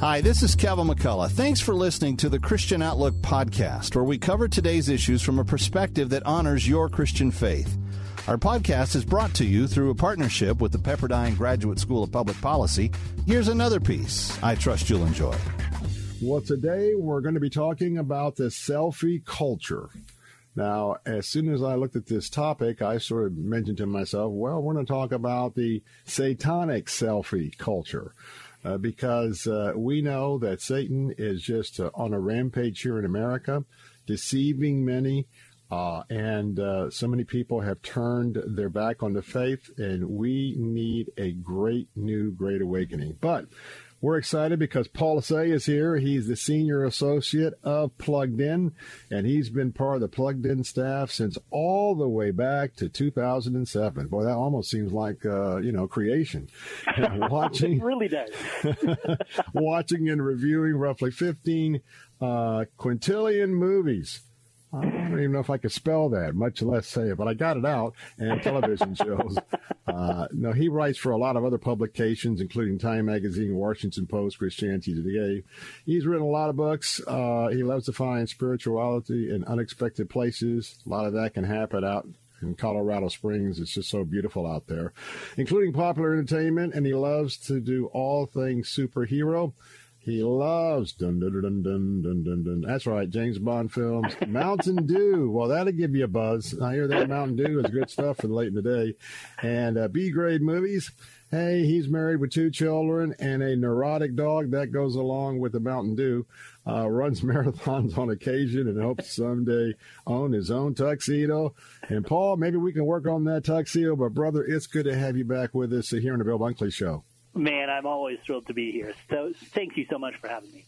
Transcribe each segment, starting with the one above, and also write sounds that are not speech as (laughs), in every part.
Hi, this is Kevin McCullough. Thanks for listening to the Christian Outlook podcast, where we cover today's issues from a perspective that honors your Christian faith. Our podcast is brought to you through a partnership with the Pepperdine Graduate School of Public Policy. Here's another piece I trust you'll enjoy. Well, today we're going to be talking about the selfie culture. Now, as soon as I looked at this topic, I sort of mentioned to myself, well, we're going to talk about the satanic selfie culture uh, because uh, we know that Satan is just uh, on a rampage here in America, deceiving many. Uh, and so many people have turned their back on the faith, and we need a great new great awakening. But we're excited because Paul Asay is here. He's the senior associate of Plugged In, and he's been part of the Plugged In staff since all the way back to 2007. Boy, that almost seems like uh, you know creation. (laughs) watching, it really does. (laughs) watching and reviewing roughly 15 uh, quintillion movies I don't even know if I could spell that, much less say it, but I got it out. And television shows. (laughs) Uh, no, he writes for a lot of other publications, including Time Magazine, Washington Post, Christianity Today. He's written a lot of books. Uh, he loves to find spirituality in unexpected places. A lot of that can happen out in Colorado Springs. It's just so beautiful out there, including popular entertainment. And he loves to do all things superhero. He loves dun dun dun dun dun dun dun. That's right, James Bond films. (laughs) Mountain Dew. Well, that'll give you a buzz. I hear that Mountain Dew is good stuff for late in the day. And uh, B grade movies. Hey, he's married with two children and a neurotic dog that goes along with the Mountain Dew. Uh, runs (laughs) marathons on occasion and hopes someday own his own tuxedo. And Paul, maybe we can work on that tuxedo. But brother, it's good to have you back with us here on the Bill Bunkley Show. Man, I'm always thrilled to be here. So thank you so much for having me.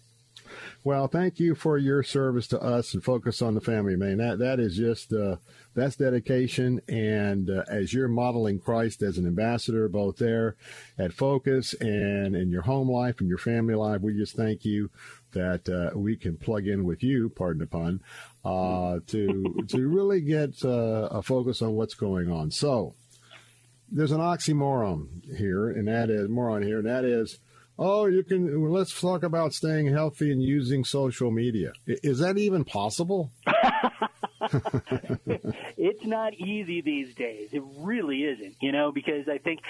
Well, thank you for your service to us and focus on the family, man. That that is just uh, that's dedication. And uh, as you're modeling Christ as an ambassador, both there at Focus and in your home life and your family life, we just thank you that uh, we can plug in with you, pardon the pun, uh, to to really get uh, a focus on what's going on. So there's an oxymoron here, and that is moron here, and that is, oh, you can. Let's talk about staying healthy and using social media. Is that even possible? (laughs) (laughs) it's not easy these days. It really isn't, you know, because I think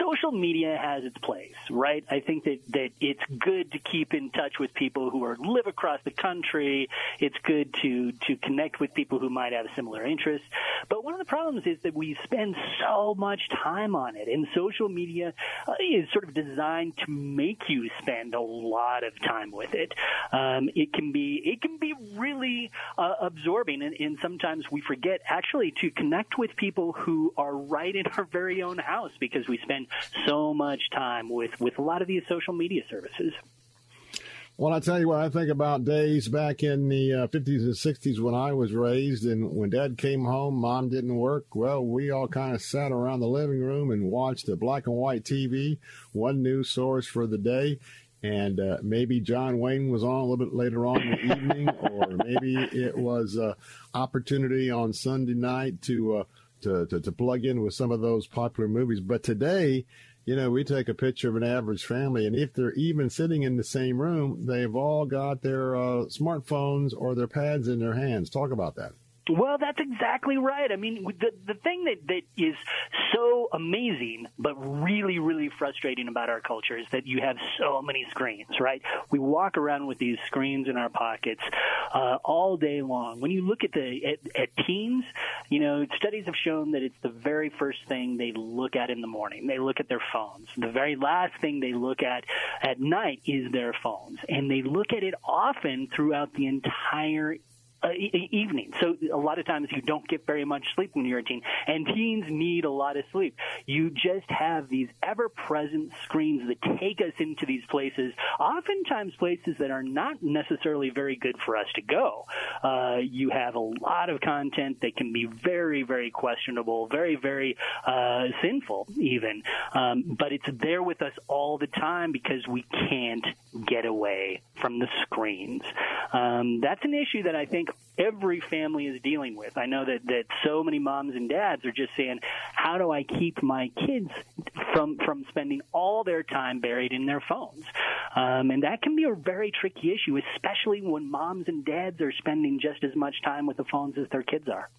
social media has its place, right? I think that, that it's good to keep in touch with people who are live across the country. It's good to, to connect with people who might have similar interests. But one of the problems is that we spend so much time on it and social media uh, is sort of designed to make you spend a lot of time with it. Um, it can be, it can be really uh, absorbing and, and sometimes we forget actually to connect with people who are right in our very own house because we spend so much time with, with a lot of these social media services. Well, I tell you what, I think about days back in the uh, 50s and 60s when I was raised, and when dad came home, mom didn't work. Well, we all kind of sat around the living room and watched the black and white TV, one news source for the day and uh, maybe John Wayne was on a little bit later on in the evening, or maybe it was an opportunity on Sunday night to, uh, to, to to plug in with some of those popular movies. But today, you know, we take a picture of an average family, and if they're even sitting in the same room, they've all got their uh, smartphones or their pads in their hands. Talk about that. Well, that's exactly right. I mean, the the thing that that is so amazing, but really, really frustrating about our culture is that you have so many screens. Right? We walk around with these screens in our pockets uh, all day long. When you look at the at, at teens, you know, studies have shown that it's the very first thing they look at in the morning. They look at their phones. The very last thing they look at at night is their phones, and they look at it often throughout the entire uh, e- evening. So a lot of times you don't get very much sleep when you're a teen, and teens need a lot of sleep. You just have these ever-present screens that take us into these places, oftentimes places that are not necessarily very good for us to go. Uh, you have a lot of content that can be very, very questionable, very, very uh, sinful, even. Um, but it's there with us all the time because we can't get away from the screens. Um, that's an issue that I think every family is dealing with. I know that, that so many moms and dads are just saying, how do I keep my kids from, from spending all their time buried in their phones? Um, and that can be a very tricky issue, especially when moms and dads are spending just as much time with the phones as their kids are.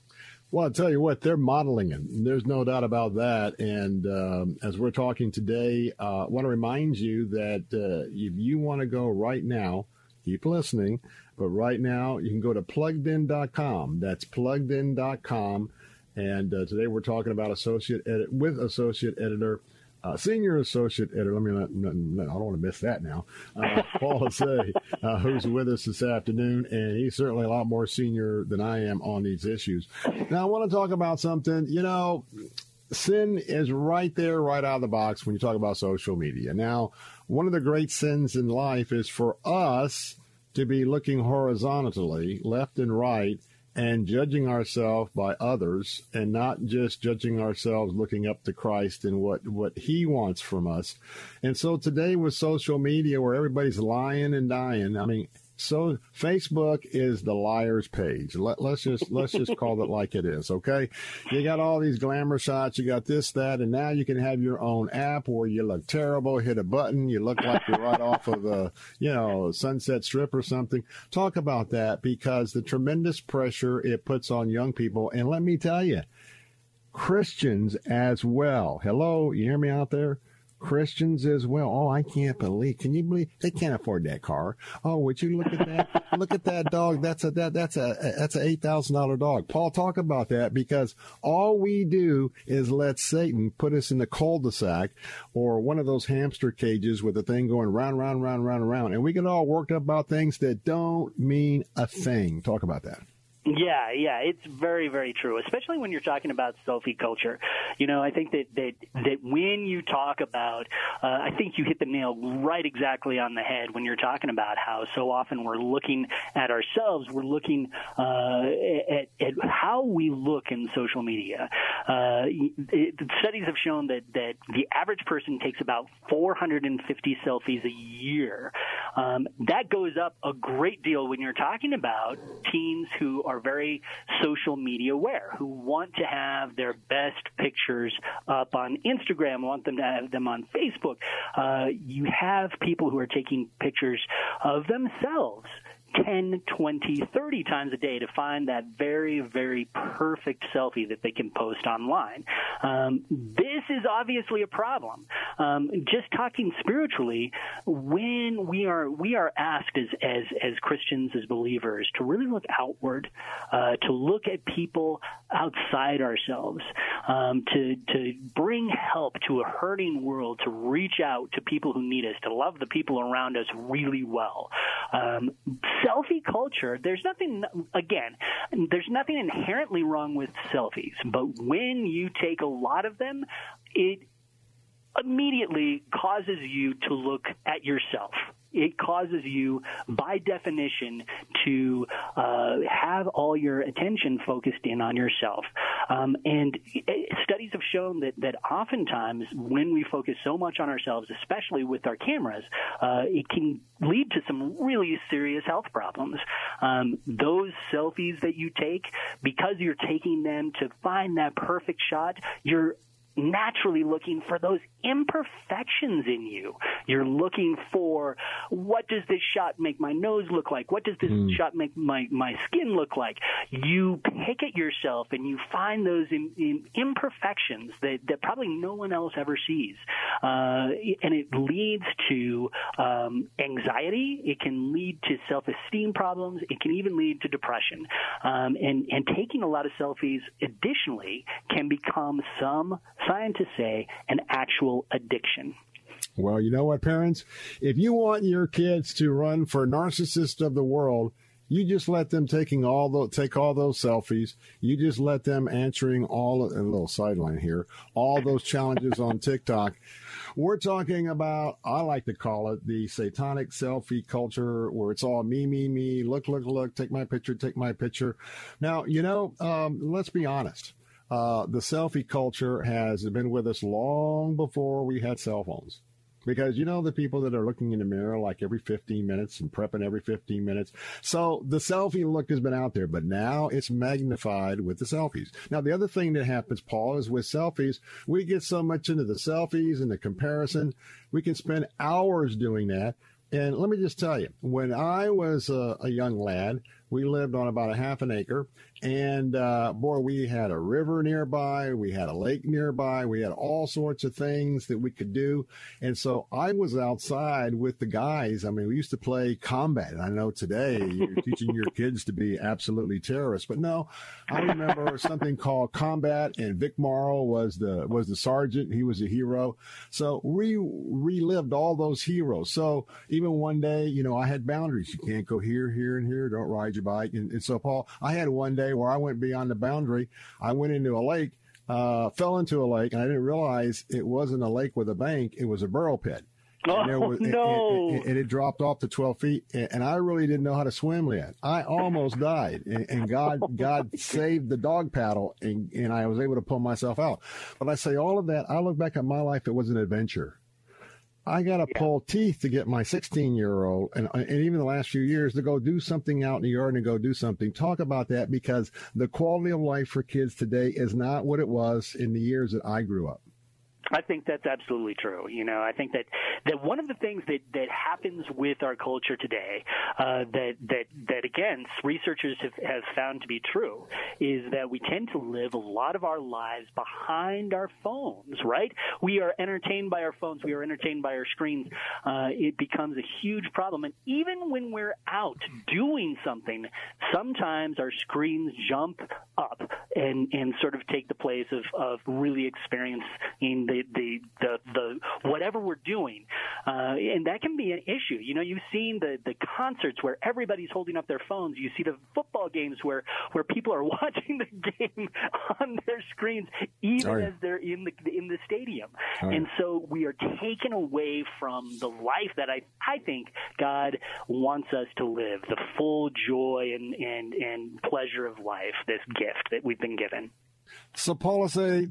Well, I'll tell you what, they're modeling it. There's no doubt about that. And um, as we're talking today, uh, I want to remind you that uh, if you want to go right now, keep listening, but right now you can go to pluggedin.com. That's pluggedin.com. And uh, today we're talking about associate edit with associate editor uh, senior associate editor. Let me not, not, not, I don't want to miss that now. Uh, (laughs) Paul Asay, uh, who's with us this afternoon, and he's certainly a lot more senior than I am on these issues. Now, I want to talk about something. You know, sin is right there, right out of the box when you talk about social media. Now, one of the great sins in life is for us to be looking horizontally, left and right, and judging ourselves by others and not just judging ourselves looking up to Christ and what, what he wants from us. And so today with social media where everybody's lying and dying, I mean, so Facebook is the liar's page. Let, us just let's just call it like it is. Okay, you got all these glamour shots. You got this, that, and now you can have your own app where you look terrible. Hit a button, you look like you're right off of a you know Sunset Strip or something. Talk about that because the tremendous pressure it puts on young people. And let me tell you, Christians as well. Hello, you hear me out there? Christians as well. Oh, I can't believe. Can you believe they can't afford that car? Oh, would you look at that? (laughs) look at that dog. That's a that that's a that's a eight thousand dollar dog. Paul, talk about that because all we do is let Satan put us in the cul-de-sac or one of those hamster cages with the thing going round, round, round, round, round, and we get all worked up about things that don't mean a thing. Talk about that. Yeah, yeah, it's very, very true. Especially when you're talking about selfie culture. You know, I think that that that when you talk about, uh, I think you hit the nail right exactly on the head when you're talking about how so often we're looking at ourselves, we're looking uh, at, at how we look in social media. Uh, it, studies have shown that that the average person takes about 450 selfies a year. Um, that goes up a great deal when you're talking about teens who are very social media aware, who want to have their best pictures up on Instagram, want them to have them on Facebook. Uh, you have people who are taking pictures of themselves 10, 20, 30 times a day to find that very, very perfect selfie that they can post online. Um, this is obviously a problem. Um, just talking spiritually, when we are we are asked as as, as Christians, as believers, to really look outward, uh, to look at people outside ourselves, um, to to bring help to a hurting world, to reach out to people who need us, to love the people around us really well. Um, selfie culture, there's nothing, again, there's nothing inherently wrong with selfies, but when you take a lot of them, it immediately causes you to look at yourself it causes you, by definition, to uh, have all your attention focused in on yourself. Um, and studies have shown that, that oftentimes when we focus so much on ourselves, especially with our cameras, uh, it can lead to some really serious health problems. Um, those selfies that you take, because you're taking them to find that perfect shot, you're naturally looking for those imperfections in you. You're looking for what does this shot make my nose look like? What does this mm. shot make my, my skin look like? You pick at yourself and you find those in, in imperfections that, that probably no one else ever sees. Uh, and it leads to um, anxiety. It can lead to self-esteem problems. It can even lead to depression. Um, and, and taking a lot of selfies additionally can become some scientists say an actual addiction. Well, you know what, parents? If you want your kids to run for narcissist of the world, you just let them taking all the take all those selfies. You just let them answering all a little sideline here, all those challenges on TikTok. We're talking about I like to call it the satanic selfie culture, where it's all me, me, me. Look, look, look. Take my picture. Take my picture. Now, you know, um, let's be honest. Uh, the selfie culture has been with us long before we had cell phones. Because you know the people that are looking in the mirror like every 15 minutes and prepping every 15 minutes. So the selfie look has been out there, but now it's magnified with the selfies. Now the other thing that happens, Paul, is with selfies, we get so much into the selfies and the comparison. We can spend hours doing that And let me just tell you, when I was a, a young lad, we lived on about a half an acre, and uh, boy, we had a river nearby, we had a lake nearby, we had all sorts of things that we could do. And so I was outside with the guys. I mean, we used to play combat. And I know today you're (laughs) teaching your kids to be absolutely terrorists, but no, I remember (laughs) something called combat, and Vic Morrow was the was the sergeant. He was a hero. So we relived all those heroes. So even one day, you know, I had boundaries. You can't go here, here, and here. Don't ride your bike. And, and so, Paul, I had one day where I went beyond the boundary. I went into a lake, uh, fell into a lake, and I didn't realize it wasn't a lake with a bank. It was a borrow pit. Oh, and was, no. And, and, and, it dropped off to 12 feet. And I really didn't know how to swim yet. I almost died. And, God, (laughs) God saved the dog paddle and, and I was able to pull myself out. But I say all of that, I look back at my life, it was an adventure. I got to yeah. pull teeth to get my 16 year old and, uh, and even the last few years to go do something out in the yard and go do something. Talk about that because the quality of life for kids today is not what it was in the years that I grew up. I think that's absolutely true. You know, I think that, that one of the things that, that happens with our culture today, uh, that, that, that again, researchers have, have found to be true, is that we tend to live a lot of our lives behind our phones, right? We are entertained by our phones. We are entertained by our screens. Uh, it becomes a huge problem. And even when we're out doing something, sometimes our screens jump up and, and sort of take the place of, of really experiencing the the the the, whatever we're doing, uh, and that can be an issue. You know, you've seen the the concerts where everybody's holding up their phones. You see the football games where where people are (laughs) watching the game on their screens, even oh, yeah. as they're in the in the stadium. Oh, and so we are taken away from the life that I I think God wants us to live, the full joy and and and pleasure of life, this gift that we've been given. So, Paul, say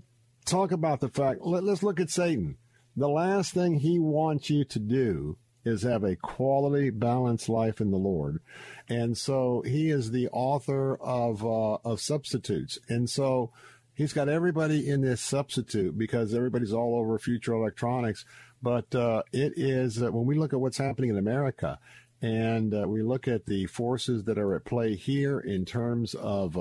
talk about the fact. Let, us look at Satan. The last thing he wants you to do is have a quality, balanced life in the Lord, and so he is the author of uh, of substitutes, and so he's got everybody in this substitute because everybody's all over future electronics. But uh, it is uh, when we look at what's happening in America, and uh, we look at the forces that are at play here in terms of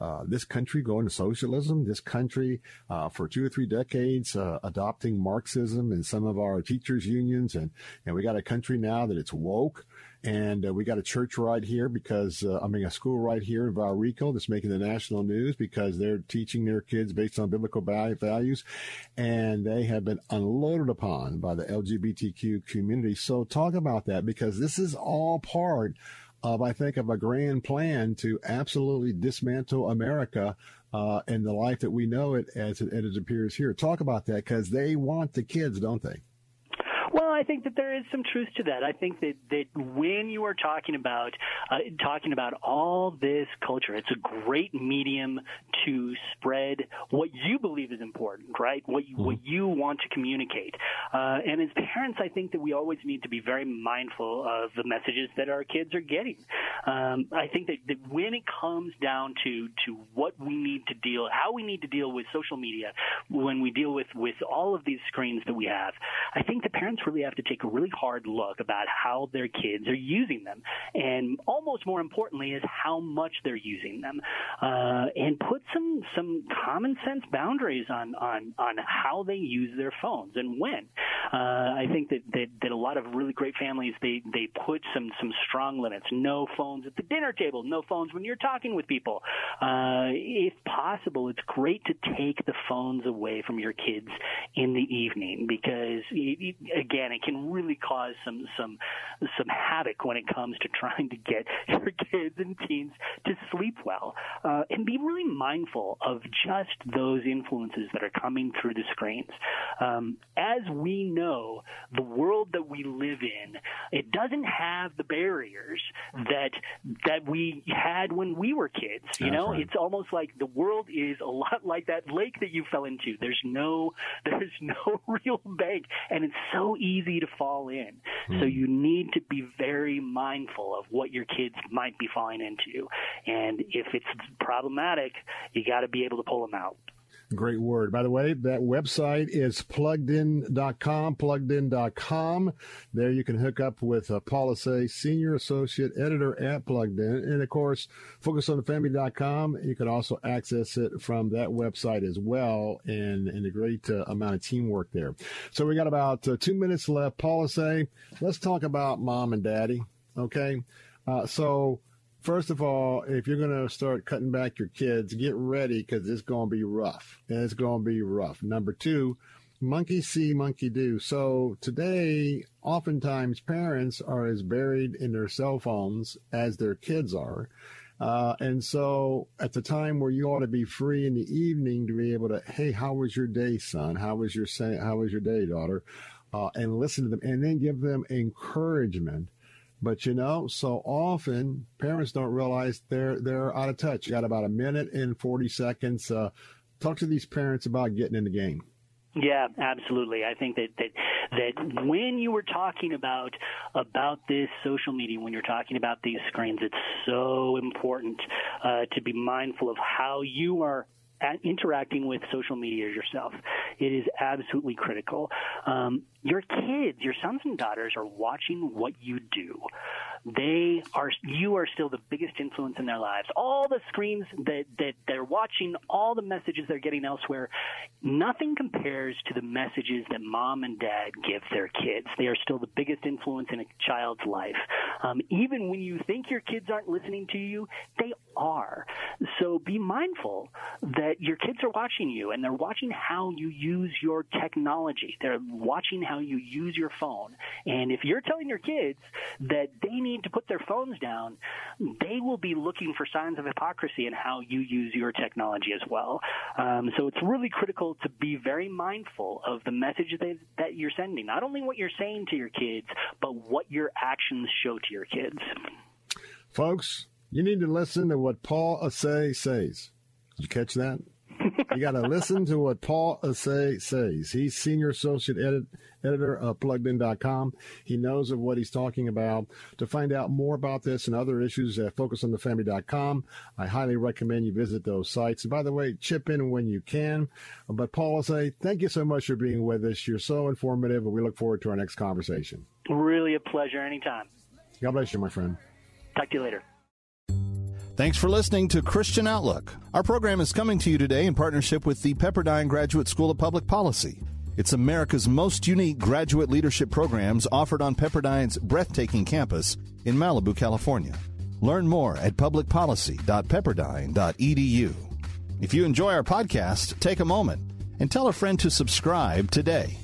uh, this country going to socialism, this country uh, for two or three decades uh, adopting Marxism in some of our teachers' unions, and and we got a country now that it's woke, and uh, we got a church right here because uh, I mean a school right here in Valrico that's making the national news because they're teaching their kids based on biblical values, and they have been unloaded upon by the LGBTQ community. So talk about that because this is all part of, I think, of a grand plan to absolutely dismantle America uh, and the life that we know it as it, as it appears here. Talk about that because they want the kids, don't they? I think that there is some truth to that. I think that, that when you are talking about uh, talking about all this culture, it's a great medium to spread what you believe is important, right? What you, mm-hmm. what you want to communicate. Uh, and as parents, I think that we always need to be very mindful of the messages that our kids are getting. Um, I think that, that when it comes down to to what we need to deal, how we need to deal with social media, when we deal with with all of these screens that we have, I think the parents really have to take a really hard look about how their kids are using them, and almost more importantly is how much they're using them, uh, and put some some common sense boundaries on on on how they use their phones and when. Uh, I think that, that that a lot of really great families they they put some some strong limits. No phones at the dinner table. No phones when you're talking with people. Uh, if possible, it's great to take the phones away from your kids in the evening because again, it can really cause some some some havoc when it comes to trying to get (laughs) your kids and teens to sleep well, uh, and be really mindful of just those influences that are coming through the screens. Um, as we know, the world that we live in, it doesn't have the barriers that that we had when we were kids. You That's know, right. it's almost like the world is a lot like that lake that you fell into. There's no (laughs) there's no (laughs) real bank, and it's so easy to fall in. Mm. So hmm. you need to be very mindful of what your kids might be falling into, and if it's problematic, you got to be able to pull them out. Great word. By the way, that website is pluggedin.com, pluggedin.com. There you can hook up with uh, Paul Asay, Senior Associate Editor at Plugged In. And of course, focusonthefamily.com. You can also access it from that website as well and, and a great uh, amount of teamwork there. So we got about uh, two minutes left. Paul Asay, let's talk about mom and daddy. Okay. Uh, so, first of all, if you're going to start cutting back your kids, get ready because it's going to be rough. It's going to be rough. Number two, monkey see, monkey do. So today, oftentimes parents are as buried in their cell phones as their kids are. Uh, and so at the time where you ought to be free in the evening to be able to, hey, how was your day, son? How was your how was your day, daughter? Uh, and listen to them and then give them encouragement but you know, so often parents don't realize they're they're out of touch. You got about a minute and forty seconds. Uh, talk to these parents about getting in the game. Yeah, absolutely. I think that, that that when you were talking about about this social media, when you're talking about these screens, it's so important uh, to be mindful of how you are interacting with social media yourself. It is absolutely critical. Um, your kids, your sons and daughters are watching what you do. They are, you are still the biggest influence in their lives. All the screens that, that they're watching, all the messages they're getting elsewhere, nothing compares to the messages that mom and dad give their kids. They are still the biggest influence in a child's life. Um, even when you think your kids aren't listening to you, they are. So be mindful that your kids are watching you and they're watching how you use your technology. They're watching how you use your phone. And if you're telling your kids that they need to put their phones down, they will be looking for signs of hypocrisy in how you use your technology as well. Um, so it's really critical to be very mindful of the message that, that you're sending. Not only what you're saying to your kids, but what your actions show to your kids. Folks, you need to listen to what Paul Asay says. Did you catch that? you got to (laughs) listen to what Paul Asay says. He's senior associate edit, editor of pluggedin.com. He knows of what he's talking about. To find out more about this and other issues at focusonthefamily.com, I highly recommend you visit those sites. And by the way, chip in when you can. But Paul Asay, thank you so much for being with us. You're so informative, and we look forward to our next conversation. Really a pleasure anytime. God bless you, my friend. Talk to you later. Thanks for listening to Christian Outlook. Our program is coming to you today in partnership with the Pepperdine Graduate School of Public Policy. It's America's most unique graduate leadership programs offered on Pepperdine's breathtaking campus in Malibu, California. Learn more at publicpolicy.pepperdine.edu. If you enjoy our podcast, take a moment and tell a friend to subscribe today.